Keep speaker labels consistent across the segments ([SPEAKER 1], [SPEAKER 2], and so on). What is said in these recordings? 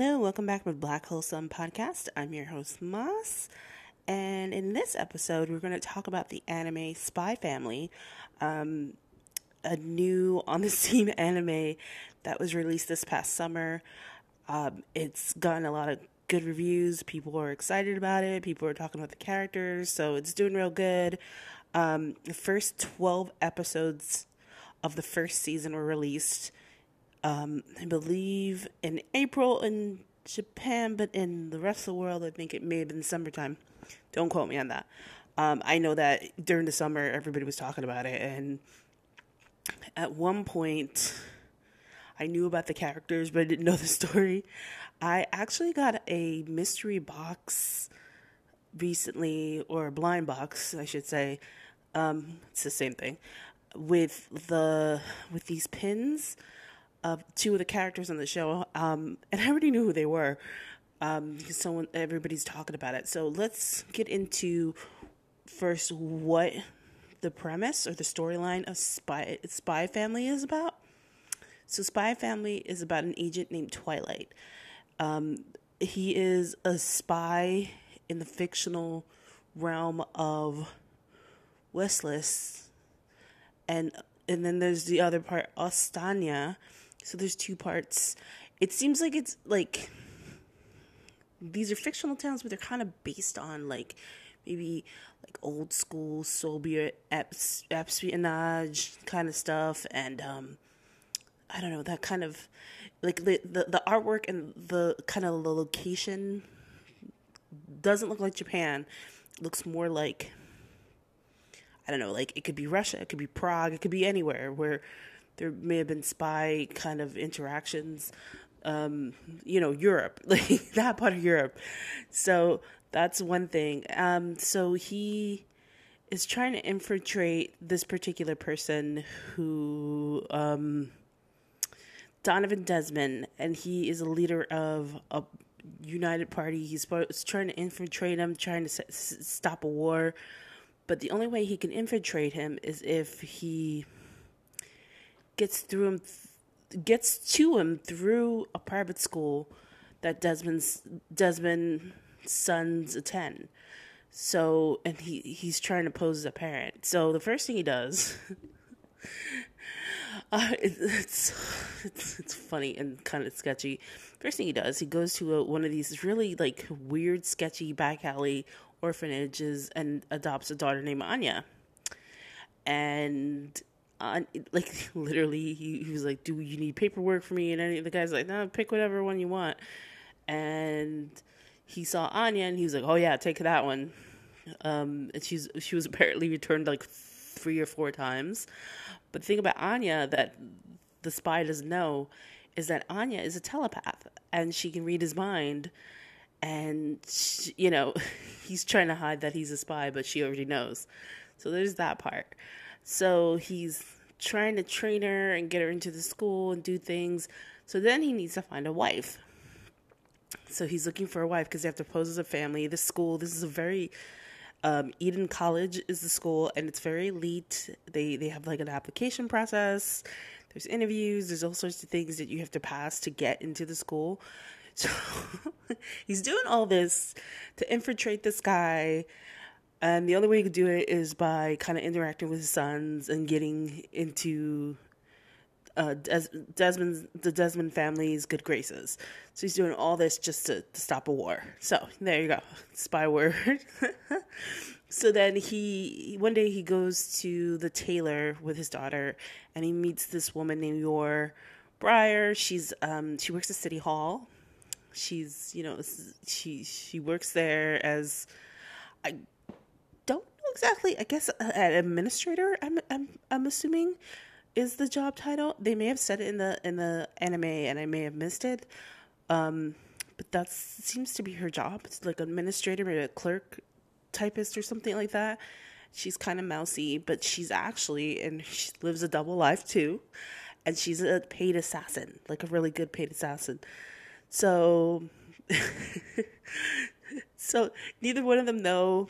[SPEAKER 1] Hello, welcome back to Black Hole Sun Podcast. I'm your host, Moss. And in this episode, we're going to talk about the anime Spy Family, um, a new on the scene anime that was released this past summer. Um, it's gotten a lot of good reviews. People are excited about it. People are talking about the characters, so it's doing real good. Um, the first 12 episodes of the first season were released um, I believe in April in Japan, but in the rest of the world, I think it may have been summertime. Don't quote me on that. Um, I know that during the summer, everybody was talking about it, and at one point, I knew about the characters, but I didn't know the story. I actually got a mystery box recently, or a blind box, I should say. Um, it's the same thing with the with these pins of two of the characters on the show, um, and I already knew who they were. Um, someone, everybody's talking about it. So let's get into first what the premise or the storyline of Spy Spy Family is about. So Spy Family is about an agent named Twilight. Um, he is a spy in the fictional realm of Westalis, and and then there's the other part, Ostania, so there's two parts. It seems like it's like these are fictional towns, but they're kind of based on like maybe like old school Soviet espionage kind of stuff, and um, I don't know that kind of like the, the the artwork and the kind of the location doesn't look like Japan. It looks more like I don't know, like it could be Russia, it could be Prague, it could be anywhere where there may have been spy kind of interactions. Um, you know, Europe, like that part of Europe. So that's one thing. Um, so he is trying to infiltrate this particular person who um, Donovan Desmond, and he is a leader of a united party. He's trying to infiltrate him, trying to stop a war. But the only way he can infiltrate him is if he gets through him, gets to him through a private school that Desmond's Desmond sons attend. So, and he he's trying to pose as a parent. So the first thing he does, uh, it, it's, it's it's funny and kind of sketchy. First thing he does, he goes to a, one of these really like weird, sketchy back alley orphanages and adopts a daughter named Anya. And like literally he, he was like do you need paperwork for me? And any the guy's like no pick whatever one you want. And he saw anya and he was like oh yeah take that one. Um and she's she was apparently returned like three or four times. But the thing about anya that the spy doesn't know is that anya is a telepath and she can read his mind. And she, you know he's trying to hide that he's a spy but she already knows. So there's that part so he's trying to train her and get her into the school and do things. So then he needs to find a wife. So he's looking for a wife because they have to pose as a family. The school, this is a very um, Eden College is the school, and it's very elite. They they have like an application process. There's interviews. There's all sorts of things that you have to pass to get into the school. So he's doing all this to infiltrate this guy and the only way you could do it is by kind of interacting with his sons and getting into uh, Des- Desmond's the Desmond family's good graces. So he's doing all this just to, to stop a war. So there you go, spy word. so then he one day he goes to the tailor with his daughter, and he meets this woman named Yor Briar. She's um, she works at City Hall. She's you know she she works there as I exactly. I guess uh, an administrator. I'm I'm I'm assuming is the job title. They may have said it in the in the anime, and I may have missed it. Um, but that seems to be her job. It's like an administrator, maybe a clerk, typist, or something like that. She's kind of mousy, but she's actually and she lives a double life too, and she's a paid assassin, like a really good paid assassin. So, so neither one of them know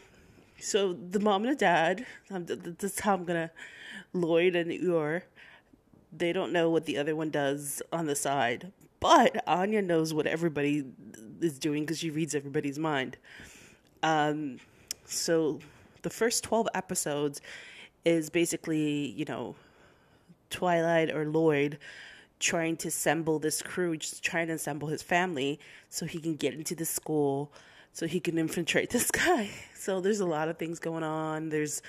[SPEAKER 1] so the mom and the dad, um, that's how I'm gonna, Loid and Yor, they don't know what the other one does on the side. But Anya knows what everybody is doing because she reads everybody's mind. Um, so the first 12 episodes is basically, you know, Twilight or Loid trying to assemble this crew, just trying to assemble his family so he can get into the school, so he can infiltrate this guy. So there's a lot of things going on. There's,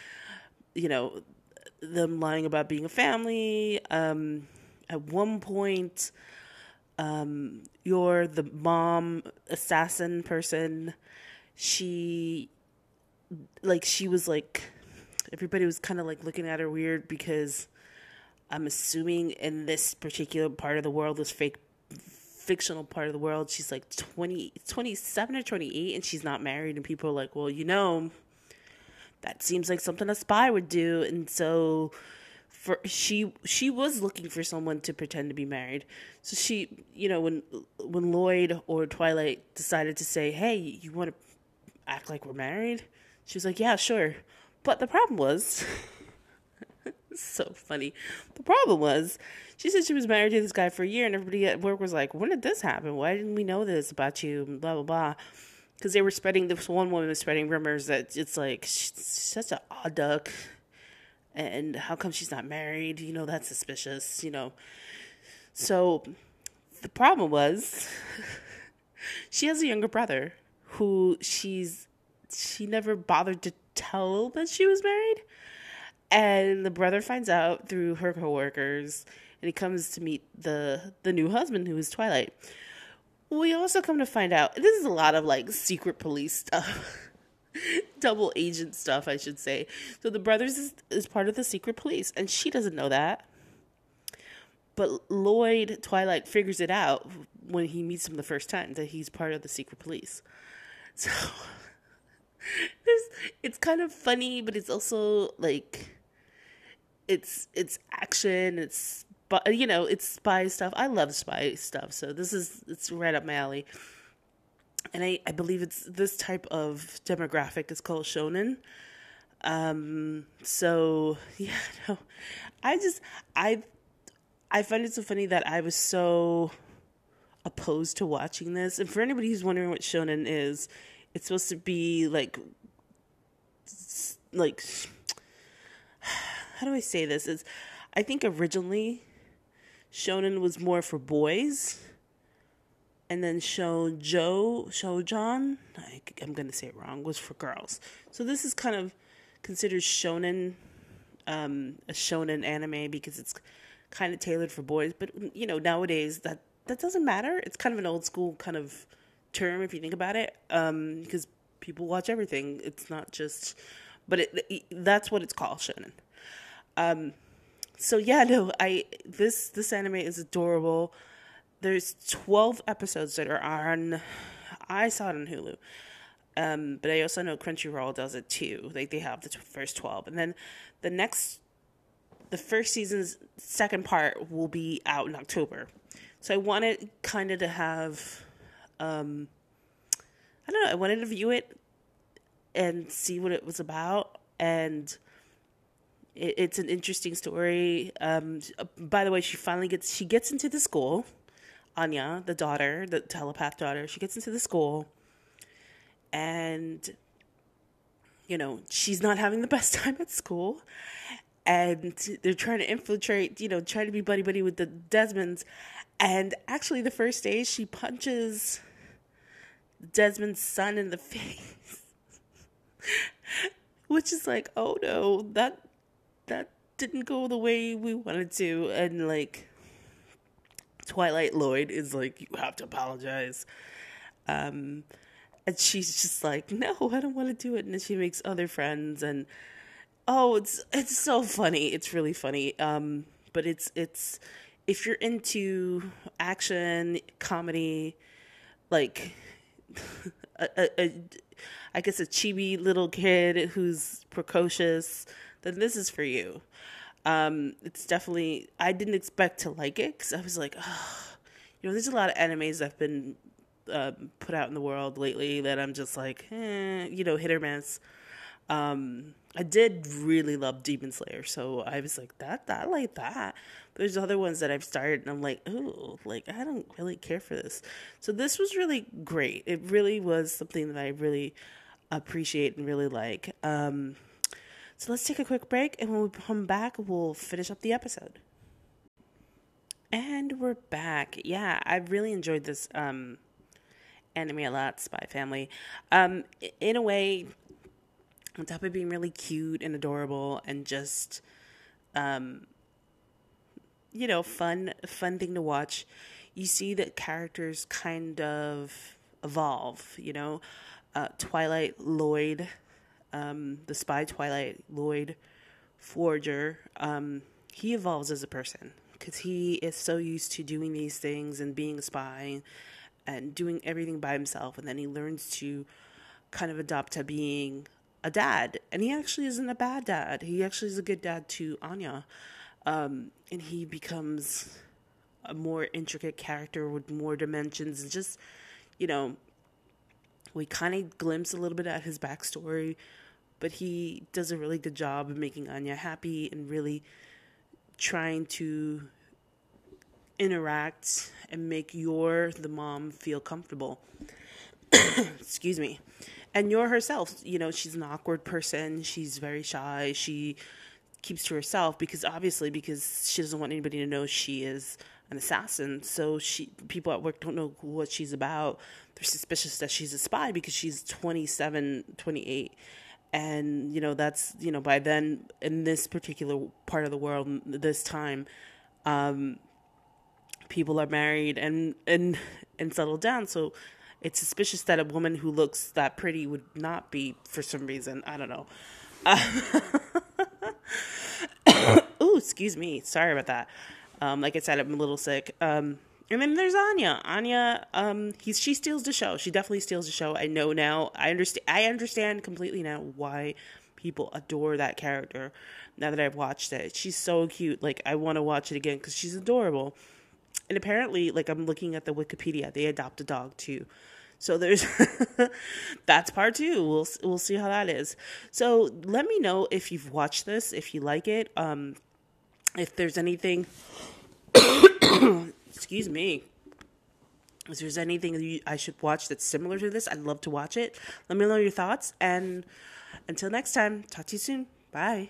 [SPEAKER 1] you know, them lying about being a family. Um, at one point, um, Yor the mom assassin person. She, like, she was like, everybody was kind of like looking at her weird because I'm assuming in this particular part of the world, this fake fictional part of the world, she's like 20, 27 or 28 and she's not married. And people are like, well, you know, that seems like something a spy would do. And so for she she was looking for someone to pretend to be married. So she, you know, when when Loid or Twilight decided to say, "Hey, you want to act like we're married?" She was like, "Yeah, sure." But the problem was so funny. The problem was, she said she was married to this guy for a year, and everybody at work was like, "When did this happen? Why didn't we know this about you?" Blah blah blah. Because they were spreading. This one woman was spreading rumors that it's like she's such an odd duck, and how come she's not married? You know that's suspicious. You know. So, the problem was, she has a younger brother who she's she never bothered to tell that she was married and the brother finds out through her coworkers, and he comes to meet the the new husband, who is Twilight. We also come to find out this is a lot of like secret police stuff. Double agent stuff, I should say. So the brothers is, is part of the secret police, and she doesn't know that. But Loid Twilight figures it out when he meets him the first time that he's part of the secret police. So it's kind of funny, but it's also like it's it's action, it's but you know, it's spy stuff. I love spy stuff, so this is it's right up my alley. And I, I believe it's this type of demographic is called shonen. Um so yeah, no. I just I I find it so funny that I was so opposed to watching this. And for anybody who's wondering what shonen is, it's supposed to be like like how do I say this? Is I think originally shonen was more for boys, and then shoujo shoujon I, I'm gonna say it wrong was for girls. So this is kind of considered shonen, um, a shonen anime because it's kind of tailored for boys. But you know nowadays that that doesn't matter. It's kind of an old school kind of term if you think about it, um, because people watch everything. It's not just, but it, it, that's what it's called shonen. Um, so yeah, no, I this this anime is adorable. There's 12 episodes that are on. I saw it on Hulu, um, but I also know Crunchyroll does it too. Like they have the first 12, and then the next, the first season's second part will be out in October. So I wanted kind of to have, um, I don't know, I wanted to view it and see what it was about, and it, it's an interesting story. Um, by the way, she finally gets she gets into the school. Anya, the daughter, the telepath daughter, she gets into the school, and you know she's not having the best time at school, and they're trying to infiltrate. You know, trying to be buddy buddy with the Desmonds, and actually, the first day she punches Desmond's son in the face. Which is like, oh no, that that didn't go the way we wanted to and like Twilight Loid is like you have to apologize. Um and she's just like no I don't want to do it. And she makes other friends and oh it's it's so funny. It's really funny. Um but it's it's if you're into action comedy like a, a, a I guess a chibi little kid who's precocious then this is for you. Um, it's definitely, I didn't expect to like it because I was like, oh, you know, there's a lot of animes that have been uh, put out in the world lately that I'm just like, eh, you know, hit or miss. Um, I did really love Demon Slayer, so I was like that. I like that. But there's other ones that I've started, and I'm like, ooh, like I don't really care for this. So this was really great. It really was something that I really appreciate and really like. Um, so let's take a quick break, and when we come back, we'll finish up the episode. And we're back. Yeah, I really enjoyed this um, anime a lot, Spy Family. Um, in a way, on top of being really cute and adorable and just um you know fun fun thing to watch you see that characters kind of evolve you know uh, twilight loid um, the spy twilight loid forger um, he evolves as a person because he is so used to doing these things and being a spy and doing everything by himself and then he learns to kind of adopt to being a dad, and he actually isn't a bad dad. He actually is a good dad to Anya, um, and he becomes a more intricate character with more dimensions, and just you know, we kind of glimpse a little bit at his backstory, but he does a really good job of making Anya happy and really trying to interact and make Yor the mom feel comfortable. Excuse me and Yor herself. You know, she's an awkward person. She's very shy. She keeps to herself because obviously because she doesn't want anybody to know she is an assassin. So she people at work don't know what she's about. They're suspicious that she's a spy because she's 27, 28. And you know that's you know by then in this particular part of the world this time um people are married and and and settled down so it's suspicious that a woman who looks that pretty would not be for some reason. I don't know. Uh, Ooh, excuse me. Sorry about that. Um, like I said, I'm a little sick. Um, and then there's Anya. Anya, um, he's she steals the show. She definitely steals the show. I know now. I understand. I understand completely now why people adore that character. Now that I've watched it, she's so cute. Like I want to watch it again because she's adorable. And apparently, like I'm looking at the Wikipedia, they adopt a dog too. So there's that's part two. We'll we'll see how that is. So let me know if you've watched this, if you like it, um, if there's anything. excuse me. If there's anything I should watch that's similar to this, I'd love to watch it. Let me know your thoughts. And until next time, talk to you soon. Bye.